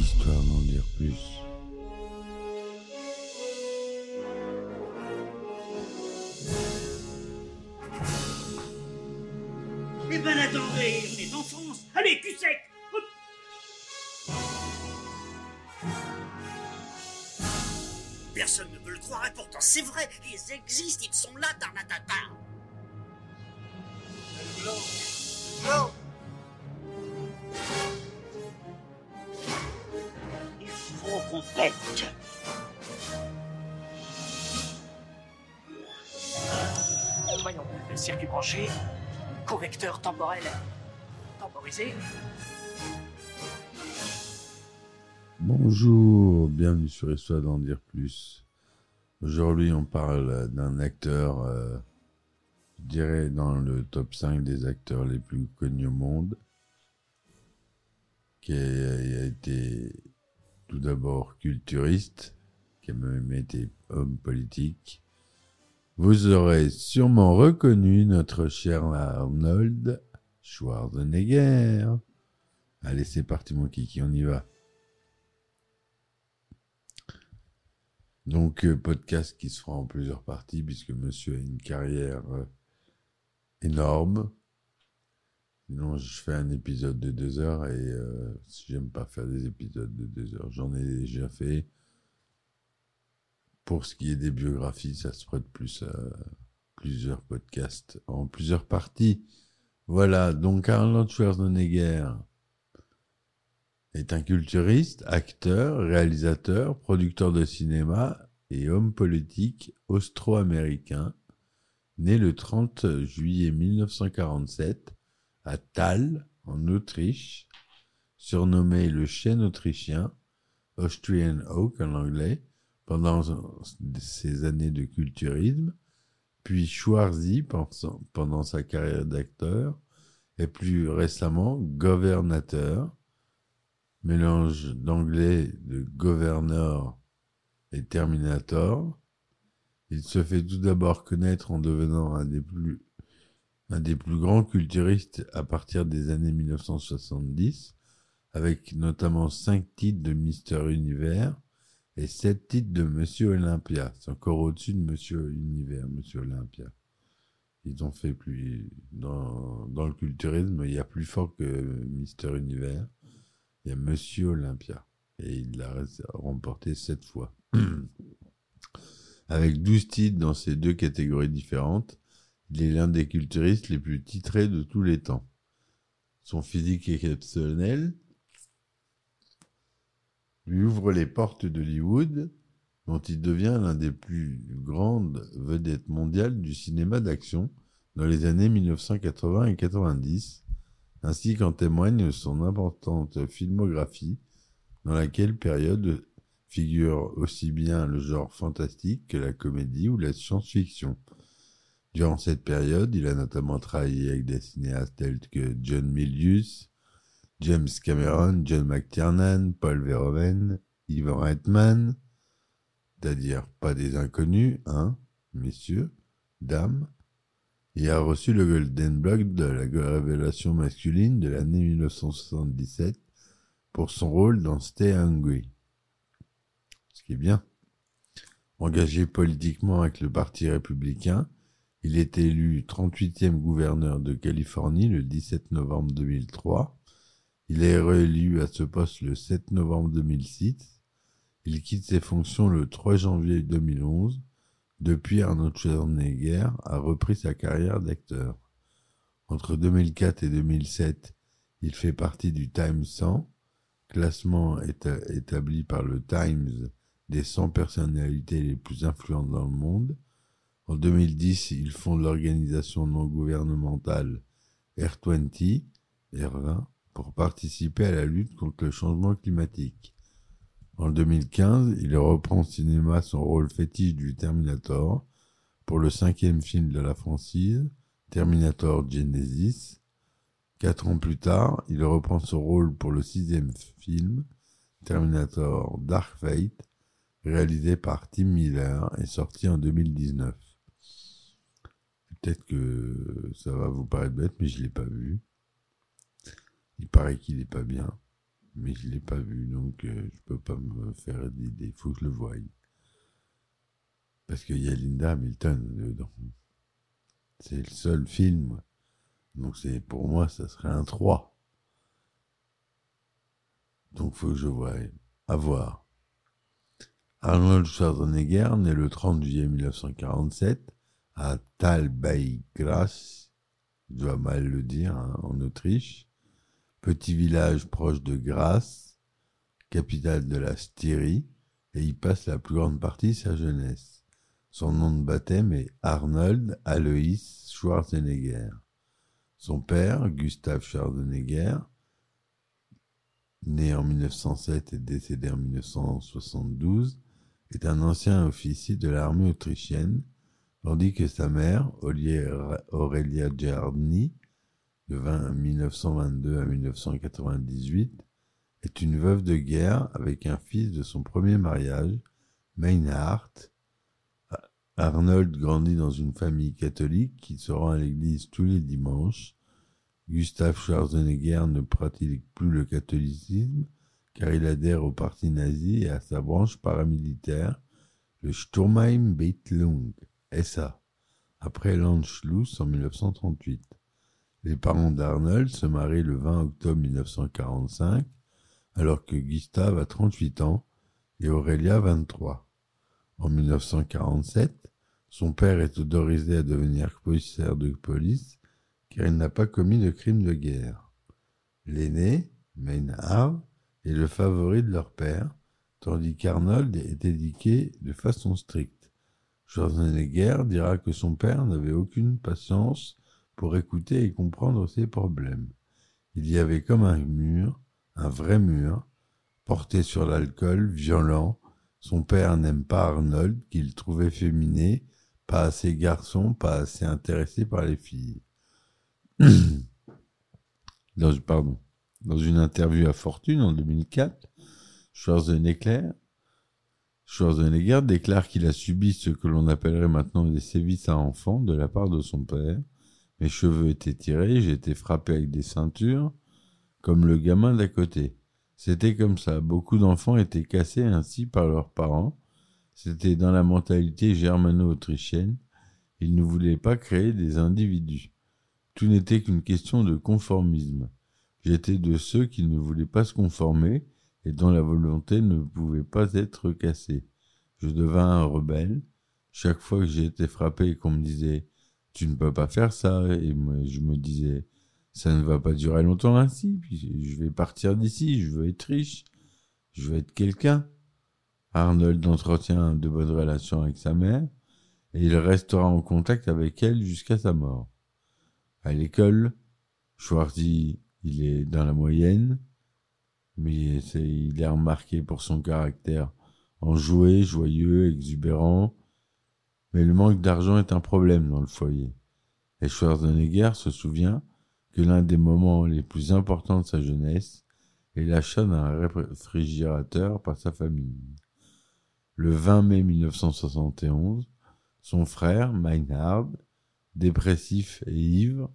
Histoire d'en dire plus. Eh ben attendez, on est en France. Allez, cul sec. Personne ne veut le croire et pourtant c'est vrai, ils existent, ils sont là, Tarnatata. Non temporel temporisé. Bonjour, bienvenue sur Histoire d'en dire plus. Aujourd'hui, on parle d'un acteur, euh, je dirais dans le top 5 des acteurs les plus connus au monde, qui a été tout d'abord culturiste, qui a même été homme politique. Vous aurez sûrement reconnu notre cher Arnold Schwarzenegger. Allez, c'est parti mon kiki, on y va. Donc, euh, podcast qui se fera en plusieurs parties, puisque monsieur a une carrière euh, énorme. Sinon, je fais un épisode de deux heures et euh, j'aime pas faire des épisodes de deux heures. J'en ai déjà fait. Pour ce qui est des biographies, ça se prête plus à plusieurs podcasts en plusieurs parties. Voilà, donc Arnold Schwarzenegger est un culturiste, acteur, réalisateur, producteur de cinéma et homme politique austro-américain, né le 30 juillet 1947 à Thal, en Autriche, surnommé le chêne autrichien, Austrian Oak en anglais, pendant ses années de culturisme, puis Schwarzy pendant sa carrière d'acteur, et plus récemment gouvernateur, mélange d'anglais de Governor et Terminator. Il se fait tout d'abord connaître en devenant un des plus un des plus grands culturistes à partir des années 1970, avec notamment cinq titres de Mister Univers et sept titres de Monsieur Olympia. C'est encore au-dessus de Monsieur Univers, Monsieur Olympia. Ils ont fait plus dans, le culturisme, il y a plus fort que Mister Univers il y a Monsieur Olympia. Et il l'a remporté sept fois. Avec douze titres dans ces deux catégories différentes, il est l'un des culturistes les plus titrés de tous les temps. Son physique exceptionnel lui ouvre les portes d'Hollywood, dont il devient l'un des plus grandes vedettes mondiales du cinéma d'action dans les années 1980 et 90, ainsi qu'en témoigne son importante filmographie, dans laquelle période figure aussi bien le genre fantastique que la comédie ou la science-fiction. Durant cette période, il a notamment travaillé avec des cinéastes tels que John Milius, James Cameron, John McTiernan, Paul Verhoeven, Ivan Reitman, c'est-à-dire pas des inconnus, hein, messieurs, dames, il a reçu le Golden Block de la révélation masculine de l'année 1977 pour son rôle dans Stay Hungry. Ce qui est bien. Engagé politiquement avec le Parti républicain, il est élu 38e gouverneur de Californie le 17 novembre 2003. Il est réélu à ce poste le 7 novembre 2006. Il quitte ses fonctions le 3 janvier 2011 depuis, Arnold Schwarzenegger a repris sa carrière d'acteur. Entre 2004 et 2007, il fait partie du Time 100, classement établi par le Times des 100 personnalités les plus influentes dans le monde. En 2010, il fonde l'organisation non gouvernementale R20, R20, pour participer à la lutte contre le changement climatique. En 2015, il reprend au cinéma son rôle fétiche du Terminator pour le cinquième film de la franchise, Terminator Genesis. Quatre ans plus tard, il reprend son rôle pour le sixième film, Terminator Dark Fate, réalisé par Tim Miller et sorti en 2019. Peut-être que ça va vous paraître bête, mais je l'ai pas vu. Il paraît qu'il est pas bien. mais je l'ai pas vu, donc euh, je peux pas me faire d'idée. Faut que je le voie. Parce qu'il y a Linda Hamilton dedans. C'est le seul film. Donc c'est pour moi, ça serait un 3. Donc faut que je voie. À voir. Arnold Schwarzenegger, né le 30 juillet 1947 à Talbeigras, je dois mal le dire, hein, en Autriche, petit village proche de Grasse, capitale de la Styrie, et y passe la plus grande partie de sa jeunesse. Son nom de baptême est Arnold Alois Schwarzenegger. Son père, Gustav Schwarzenegger, né en 1907 et décédé en 1972, est un ancien officier de l'armée autrichienne, tandis que sa mère, Aurelia Giardini, de 1922 à 1998, est une veuve de guerre avec un fils de son premier mariage, Meinhard. Arnold grandit dans une famille catholique qui se rend à l'église tous les dimanches. Gustav Schwarzenegger ne pratique plus le catholicisme car il adhère au parti nazi et à sa branche paramilitaire, le Sturmheim-Beitlung, SA, après l'Anschluss en 1938. Les parents d'Arnold se marient le 20 octobre 1945, alors que Gustave a 38 ans et Aurélia 23. En 1947, son père est autorisé à devenir commissaire de police car il n'a pas commis de crime de guerre. L'aîné, Maynard, est le favori de leur père, tandis qu'Arnold est éduqué de façon stricte. Schwarzenegger dira que son père n'avait aucune patience pour écouter et comprendre ses problèmes. Il y avait comme un mur, un vrai mur, porté sur l'alcool, violent. Son père n'aime pas Arnold, qu'il trouvait féminé, pas assez garçon, pas assez intéressé par les filles. dans, une interview à Fortune en 2004, Schwarzenegger, Schwarzenegger déclare qu'il a subi ce que l'on appellerait maintenant des sévices à enfants de la part de son père. Mes cheveux étaient tirés, j'étais frappé avec des ceintures, comme le gamin d'à côté. C'était comme ça. Beaucoup d'enfants étaient cassés ainsi par leurs parents. C'était dans la mentalité germano-autrichienne. Ils ne voulaient pas créer des individus. Tout n'était qu'une question de conformisme. J'étais de ceux qui ne voulaient pas se conformer et dont la volonté ne pouvait pas être cassée. Je devins un rebelle. Chaque fois que été frappé et qu'on me disait tu ne peux pas faire ça, et je me disais ça ne va pas durer longtemps ainsi, puis je vais partir d'ici, je veux être riche, je veux être quelqu'un. Arnold entretient de bonnes relations avec sa mère, et il restera en contact avec elle jusqu'à sa mort. À l'école, Schwarzy il est dans la moyenne, mais il est remarqué pour son caractère enjoué, joyeux, exubérant. Mais le manque d'argent est un problème dans le foyer. Et Schwarzenegger se souvient que l'un des moments les plus importants de sa jeunesse est l'achat d'un réfrigérateur par sa famille. Le 20 mai 1971, son frère, Meinhard, dépressif et ivre,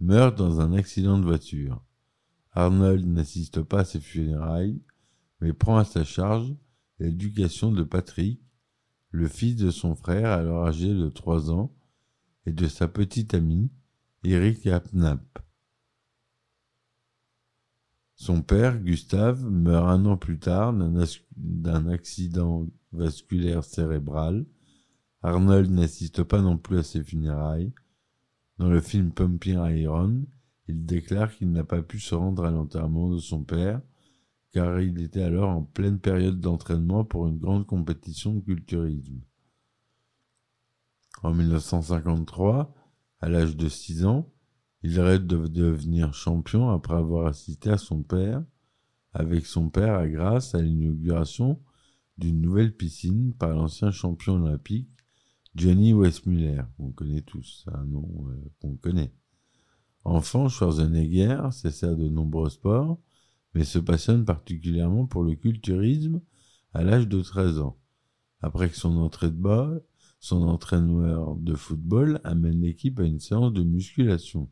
meurt dans un accident de voiture. Arnold n'assiste pas à ses funérailles, mais prend à sa charge l'éducation de Patrick, le fils de son frère alors âgé de trois ans, et de sa petite amie, Eric Apnap. Son père, Gustave, meurt un an plus tard d'un accident vasculaire cérébral. Arnold n'assiste pas non plus à ses funérailles, dans le film Pumping Iron, il déclare qu'il n'a pas pu se rendre à l'enterrement de son père, car il était alors en pleine période d'entraînement pour une grande compétition de culturisme. En 1953, à l'âge de 6 ans, il rêve de devenir champion après avoir assisté à son père, avec son père à grâce à l'inauguration d'une nouvelle piscine par l'ancien champion olympique Johnny Westmuller, on connaît tous, un nom euh, qu'on connaît. Enfant, Schwarzenegger s'essaie de nombreux sports, mais se passionne particulièrement pour le culturisme à l'âge de 13 ans. Après que son entrée de bas, son entraîneur de football amène l'équipe à une séance de musculation.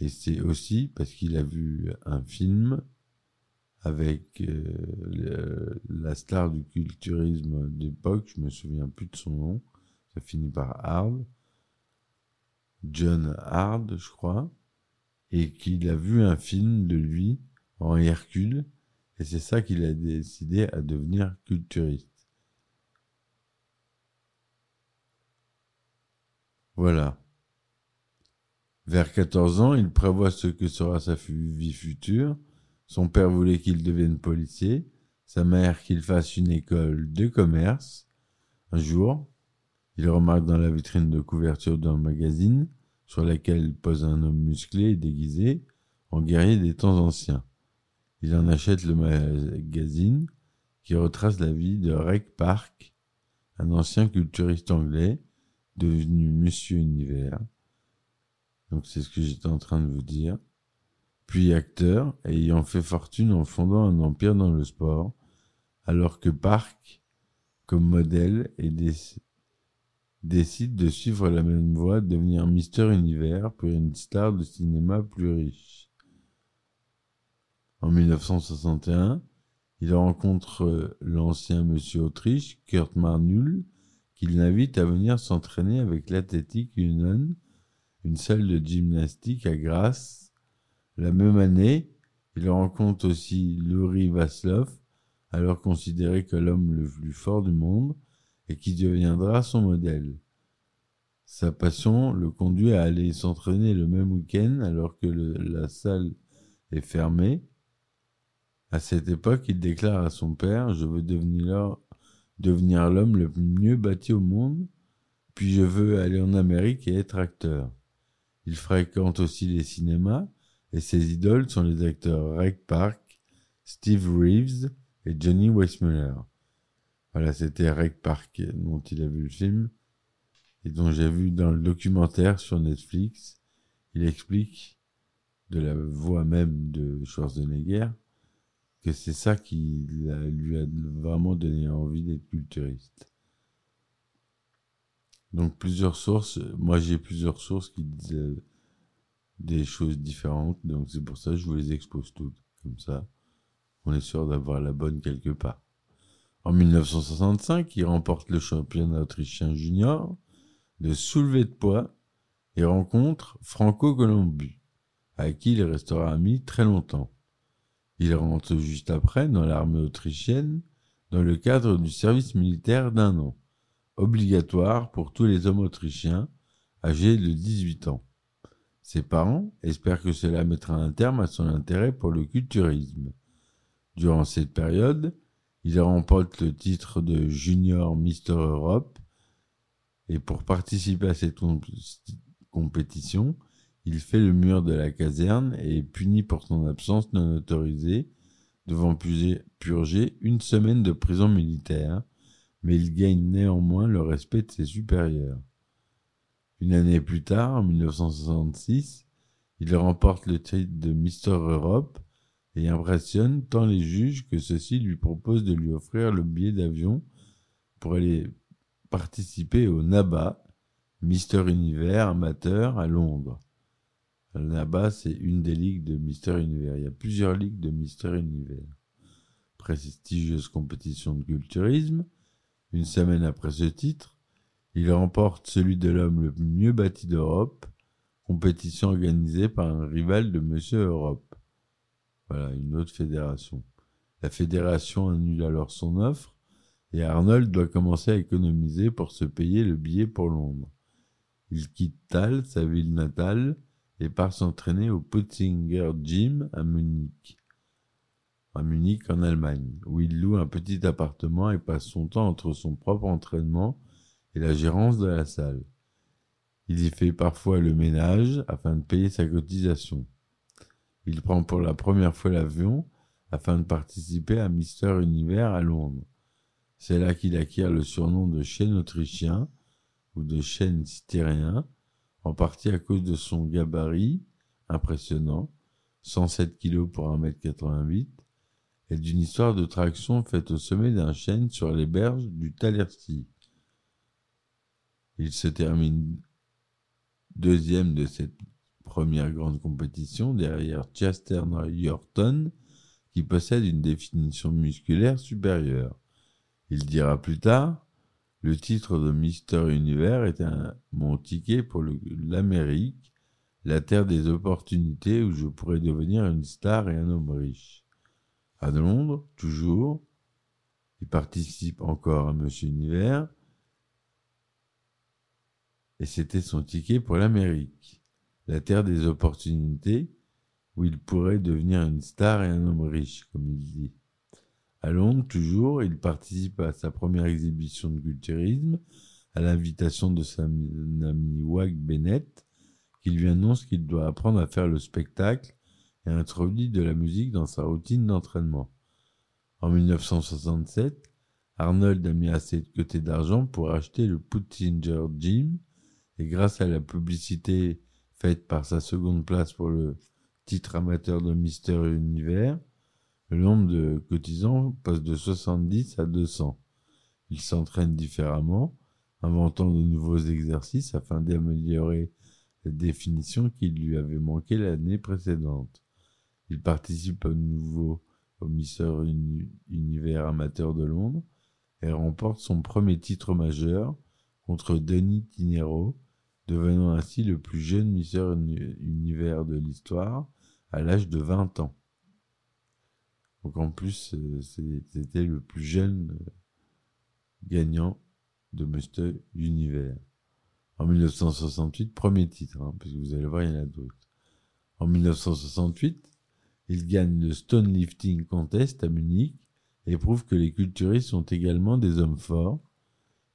Et c'est aussi parce qu'il a vu un film avec euh, la star du culturisme d'époque, je me souviens plus de son nom, ça finit par Hard, John Hard, je crois, et qu'il a vu un film de lui en Hercule, et c'est ça qu'il a décidé à devenir culturiste. Voilà. Vers 14 ans, il prévoit ce que sera sa vie future. Son père voulait qu'il devienne policier, sa mère qu'il fasse une école de commerce. Un jour, il remarque dans la vitrine de couverture d'un magazine, sur laquelle pose un homme musclé et déguisé, en guerrier des temps anciens. Il en achète le magazine, qui retrace la vie de Reg Park, un ancien culturiste anglais, devenu Monsieur Univers. Donc c'est ce que j'étais en train de vous dire. Puis acteur, ayant fait fortune en fondant un empire dans le sport, alors que Park, comme modèle, et déc- décide de suivre la même voie, de devenir Mister Univers pour une star de cinéma plus riche. En 1961, il rencontre euh, l'ancien Monsieur Autriche, Kurt Marnul, qui l'invite à venir s'entraîner avec l'Athletic Union, une salle de gymnastique à Grasse. La même année, il rencontre aussi Louri Vaslov, alors considéré comme l'homme le plus fort du monde, et qui deviendra son modèle. Sa passion le conduit à aller s'entraîner le même week-end alors que la salle est fermée. À cette époque, il déclare à son père Je veux devenir l'homme le mieux bâti au monde, puis je veux aller en Amérique et être acteur. Il fréquente aussi les cinémas, et ses idoles sont les acteurs Reg Park, Steve Reeves et Johnny Weissmuller. Voilà, c'était Reg Park dont il a vu le film, et dont j'ai vu dans le documentaire sur Netflix. Il explique, de la voix même de Schwarzenegger, que c'est ça qui lui a vraiment donné envie d'être culturiste. Donc plusieurs sources, moi j'ai plusieurs sources qui disent des choses différentes, donc c'est pour ça que je vous les expose toutes, comme ça on est sûr d'avoir la bonne quelque part. En 1965, il remporte le championnat autrichien junior de soulevé de poids et rencontre Franco Colombu, avec qui il restera ami très longtemps. Il rentre juste après dans l'armée autrichienne dans le cadre du service militaire d'un an, obligatoire pour tous les hommes autrichiens âgés de 18 ans. Ses parents espèrent que cela mettra un terme à son intérêt pour le culturisme. Durant cette période, il remporte le titre de Junior Mister Europe et pour participer à cette comp- compétition, il fait le mur de la caserne et est puni pour son absence non autorisée, devant purger une semaine de prison militaire, mais il gagne néanmoins le respect de ses supérieurs. Une année plus tard, en 1966, il remporte le titre de Mister Europe et impressionne tant les juges que ceux-ci lui proposent de lui offrir le billet d'avion pour aller participer au NABA, Mister Univers amateur à Londres. Le NABA, c'est une des ligues de Mister Univers. Il y a plusieurs ligues de Mister Univers. Prestigieuse compétition de culturisme. Une semaine après ce titre, il remporte celui de l'homme le mieux bâti d'Europe, compétition organisée par un rival de Monsieur Europe. Voilà, une autre fédération. La fédération annule alors son offre et Arnold doit commencer à économiser pour se payer le billet pour Londres. Il quitte Thal, sa ville natale, et part s'entraîner au Putzinger Gym à Munich. À Munich, en Allemagne, où il loue un petit appartement et passe son temps entre son propre entraînement et la gérance de la salle. Il y fait parfois le ménage afin de payer sa cotisation. Il prend pour la première fois l'avion afin de participer à Mister Univers à Londres. C'est là qu'il acquiert le surnom de chêne autrichien ou de chêne styrien, en partie à cause de son gabarit impressionnant, 107 kg pour 1m88, et d'une histoire de traction faite au sommet d'un chêne sur les berges du Talercy. Il se termine deuxième de cette première grande compétition derrière Chester Yorton, qui possède une définition musculaire supérieure. Il dira plus tard, le titre de Mister Univers est mon ticket pour l'Amérique, la terre des opportunités où je pourrais devenir une star et un homme riche. À Londres, toujours, il participe encore à Monsieur Univers, et c'était son ticket pour l'Amérique, la terre des opportunités, où il pourrait devenir une star et un homme riche, comme il dit. À Londres, toujours, il participe à sa première exhibition de culturisme, à l'invitation de son ami Wag Bennett, qui lui annonce qu'il doit apprendre à faire le spectacle et introduit de la musique dans sa routine d'entraînement. En 1967, Arnold a mis assez de côté d'argent pour acheter le Puttinger Gym, et grâce à la publicité faite par sa seconde place pour le titre amateur de Mister Univers, le nombre de cotisants passe de 70 à 200. Il s'entraîne différemment, inventant de nouveaux exercices afin d'améliorer la définition qui lui avait manqué l'année précédente. Il participe à nouveau au Mister Uni- Univers amateur de Londres et remporte son premier titre majeur contre Denis Tinero, devenant ainsi le plus jeune Mister Uni- Univers de l'histoire à l'âge de 20 ans. Donc en plus, euh, c'était le plus jeune euh, gagnant de Mister Univers. En 1968, premier titre, hein, parce que vous allez voir, il y en a d'autres. En 1968, il gagne le Stone Lifting Contest à Munich et prouve que les culturistes sont également des hommes forts.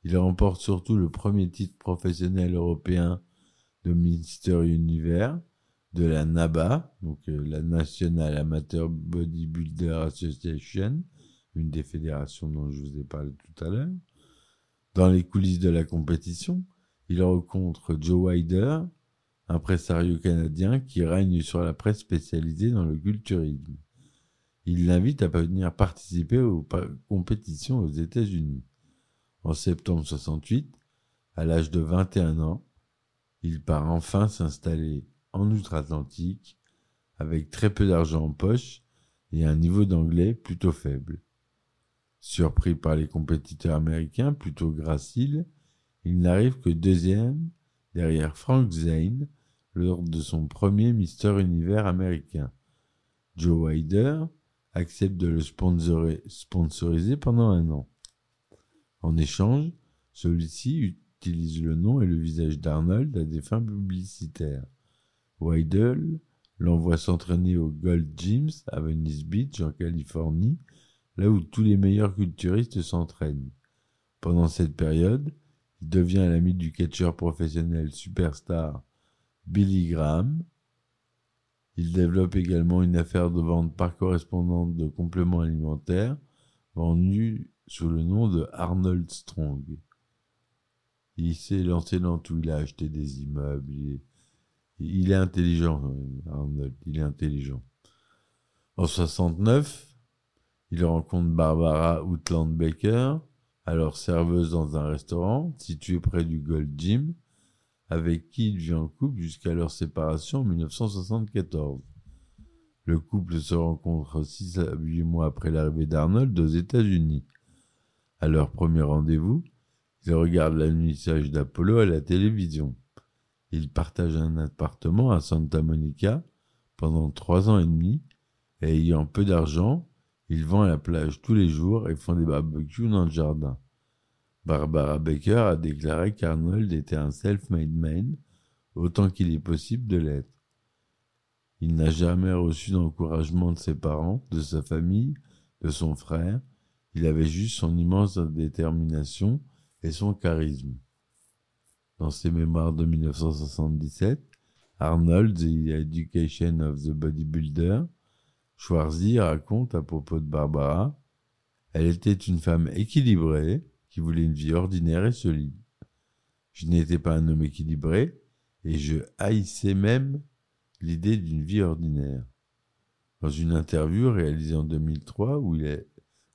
Il remporte surtout le premier titre professionnel européen de Mister Univers de la NABA, donc euh, la National Amateur Bodybuilder Association, une des fédérations dont je vous ai parlé tout à l'heure. Dans les coulisses de la compétition, il rencontre Joe Wider, impresario canadien qui règne sur la presse spécialisée dans le culturisme. Il l'invite à venir participer aux compétitions aux États-Unis. En septembre 68, à l'âge de 21 ans, il part enfin s'installer en outre-Atlantique avec très peu d'argent en poche et un niveau d'anglais plutôt faible. Surpris par les compétiteurs américains plutôt graciles, il n'arrive que deuxième derrière Frank Zane lors de son premier Mister Univers américain. Joe Wider accepte de le sponsori- sponsoriser pendant un an. En échange, celui-ci utilise le nom et le visage d'Arnold à des fins publicitaires. Weidel l'envoie s'entraîner au Gold Gyms à Venice Beach en Californie, là où tous les meilleurs culturistes s'entraînent. Pendant cette période, il devient l'ami du catcheur professionnel superstar Billy Graham. Il développe également une affaire de vente par correspondance de compléments alimentaires vendus sous le nom de Arnold Strong. Il s'est lancé dans tout, il a acheté des immeubles, il est, intelligent, Arnold, il est intelligent. En 69, il rencontre Barbara Outland Baker, alors serveuse dans un restaurant situé près du Gold Gym, avec qui il vit en couple jusqu'à leur séparation en 1974. Le couple se rencontre 6 à 8 mois après l'arrivée d'Arnold aux États-Unis. À leur premier rendez-vous, ils regardent l'alunissage d'Apollo à la télévision. Ils partagent un appartement à Santa Monica pendant trois ans et demi, et ayant peu d'argent, ils vont à la plage tous les jours et font des barbecues dans le jardin. Barbara Baker a déclaré qu'Arnold était un self-made man, autant qu'il est possible de l'être. Il n'a jamais reçu d'encouragement de ses parents, de sa famille, de son frère. Il avait juste son immense détermination et son charisme. Dans ses mémoires de 1977, Arnold, The Education of the Bodybuilder, Schwarzy raconte à propos de Barbara, elle était une femme équilibrée qui voulait une vie ordinaire et solide. Je n'étais pas un homme équilibré et je haïssais même l'idée d'une vie ordinaire. Dans une interview réalisée en 2003 où, il est,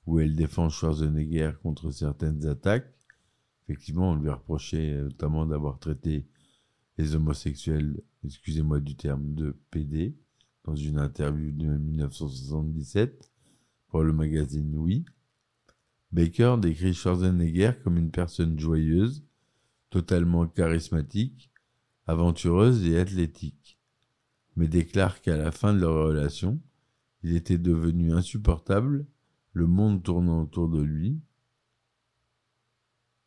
où elle défend Schwarzenegger contre certaines attaques, effectivement, on lui a reproché euh, notamment d'avoir traité les homosexuels, excusez-moi du terme, de PD, dans une interview de 1977. pour le magazine Oui. Baker décrit Schwarzenegger comme une personne joyeuse, totalement charismatique, aventureuse et athlétique, mais déclare qu'à la fin de leur relation, il était devenu insupportable, le monde tournant autour de lui.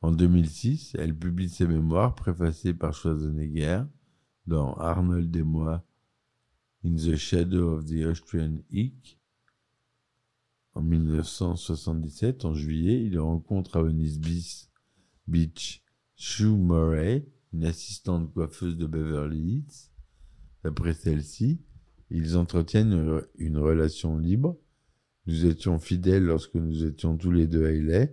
En 2006, elle publie ses mémoires préfacées par Schwarzenegger dans Arnold et moi In the Shadow of the Austrian Eek. En 1977, en juillet, il rencontre à Venice Beach Sue Murray, une assistante coiffeuse de Beverly Hills. D'après celle-ci, ils entretiennent une, relation libre. Nous étions fidèles lorsque nous étions tous les deux à LA,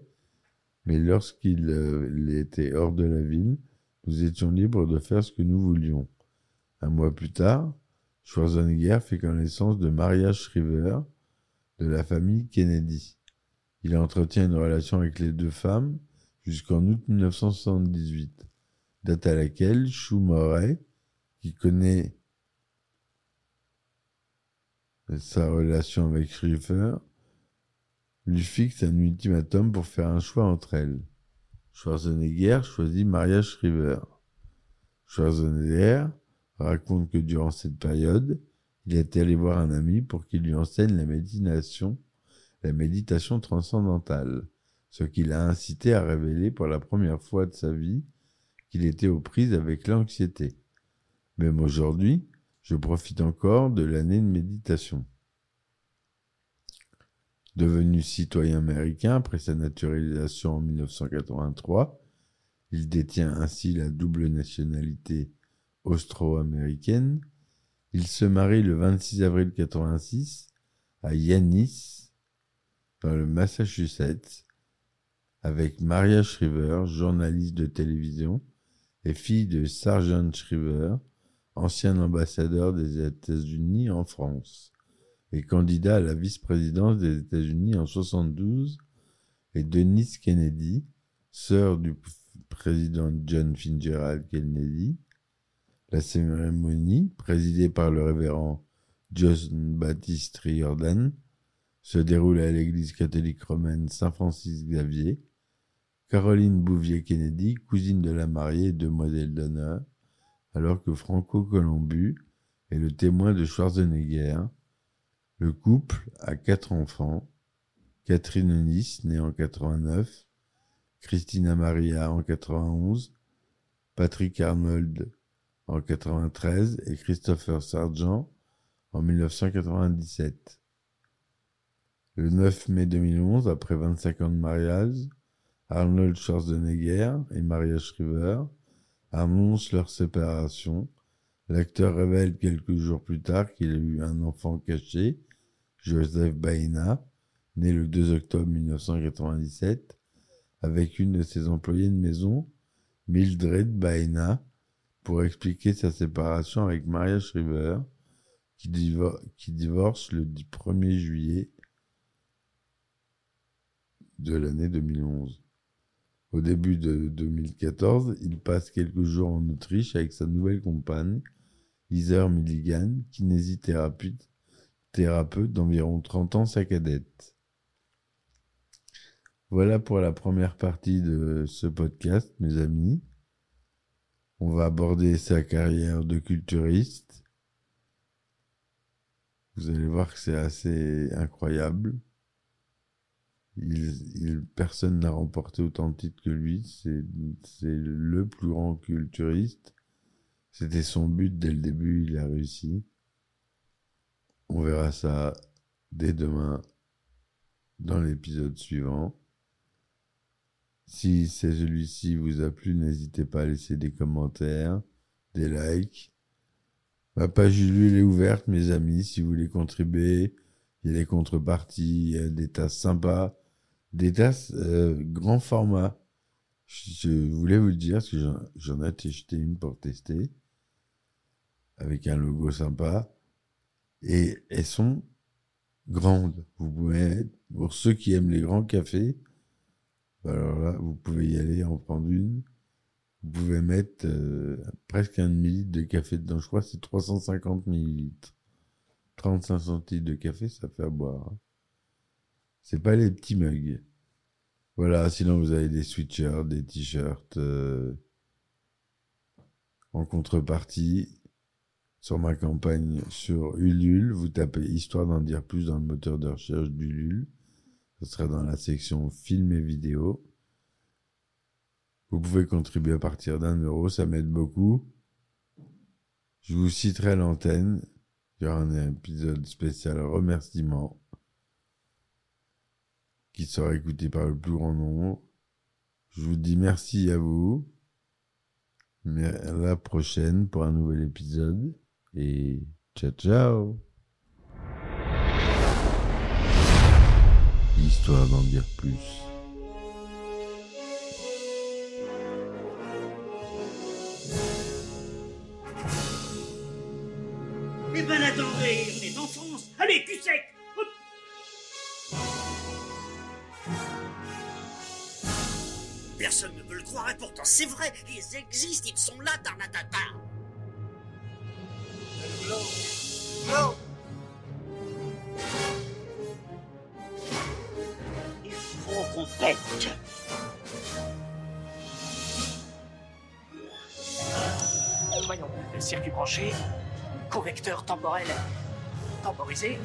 mais lorsqu'il euh, était hors de la ville, nous étions libres de faire ce que nous voulions. Un mois plus tard, Schwarzenegger fait connaissance de Maria Shriver, de la famille Kennedy. Il entretient une relation avec les deux femmes jusqu'en août 1978, date à laquelle Chou Moret, qui connaît sa relation avec Schriver, lui fixe un ultimatum pour faire un choix entre elles. Schwarzenegger choisit Maria Shriver. Schwarzenegger raconte que durant cette période, il est allé voir un ami pour qu'il lui enseigne la méditation, la méditation transcendantale, ce qui l'a incité à révéler pour la première fois de sa vie qu'il était aux prises avec l'anxiété. Même aujourd'hui, je profite encore de l'année de méditation. Devenu citoyen américain après sa naturalisation en 1983, il détient ainsi la double nationalité austro-américaine. Il se marie le 26 avril 1986 à Yanis, dans le Massachusetts, avec Maria Shriver, journaliste de télévision et fille de Sargent Shriver, ancien ambassadeur des États-Unis en France et candidat à la vice-présidence des États-Unis en 72, et Denise Kennedy, sœur du président John Fitzgerald Kennedy, la cérémonie, présidée par le révérend John Baptiste Riordan, se déroule à l'église catholique romaine Saint-Francis-Xavier. Caroline Bouvier-Kennedy, cousine de la mariée et demoiselle d'honneur, alors que Franco Colombu est le témoin de Schwarzenegger. Le couple a quatre enfants. Catherine Eunice, née en 89, Christina Maria en 91, Patrick Arnold en 93 et Christopher Sargent en 1997. Le 9 mai 2011, après 25 ans de mariage, Arnold Schwarzenegger et Maria Shriver annoncent leur séparation. L'acteur révèle quelques jours plus tard qu'il a eu un enfant caché, Joseph Baena, né le 2 octobre 1997, avec une de ses employées de maison, Mildred Baena, pour expliquer sa séparation avec Maria Shriver, qui, divorce le 1er juillet de l'année 2011. Au début de 2014, il passe quelques jours en Autriche avec sa nouvelle compagne, Heather Milligan, kinésithérapeute thérapeute d'environ 30 ans, sa cadette. Voilà pour la première partie de ce podcast, mes amis. On va aborder sa carrière de culturiste. Vous allez voir que c'est assez incroyable. Il, personne n'a remporté autant de titres que lui. C'est le plus grand culturiste. C'était son but dès le début. Il a réussi. On verra ça dès demain dans l'épisode suivant. Si celui-ci vous a plu, n'hésitez pas à laisser des commentaires, des likes. Ma page Ulule est ouverte, mes amis, si vous voulez contribuer. Il y a des contreparties, il y a des tasses sympas, des tasses euh, grand format. Je voulais vous le dire, parce que j'en ai acheté une pour tester, avec un logo sympa. Et elles sont grandes. Vous pouvez, pour ceux qui aiment les grands cafés, alors là, vous pouvez y aller en prendre une. Vous pouvez mettre euh, presque un demi-litre de café dedans. Je crois que c'est 350 millilitres. 35 centilitres de café, ça fait à boire. Hein. C'est pas les petits mugs. Voilà, sinon vous avez des sweatshirts, des t-shirts. euh, En contrepartie, sur ma campagne sur Ulule, vous tapez Histoire d'en dire plus dans le moteur de recherche d'Ulule. Ce sera dans la section film et vidéo. Vous pouvez contribuer à partir d'un euro, ça m'aide beaucoup. Je vous citerai l'antenne. Il y aura un épisode spécial remerciement qui sera écouté par le plus grand nombre. Je vous dis merci à vous. Mais à la prochaine pour un nouvel épisode. Et ciao ciao. Histoire d'en dire plus. Eh ben attendez, on est en France. Allez, cul sec et pourtant c'est vrai, ils existent, ils sont là, Tarnatata. No! No! Il faut qu'on pète. Voyons, circuit branché, correcteur temporel temporisé,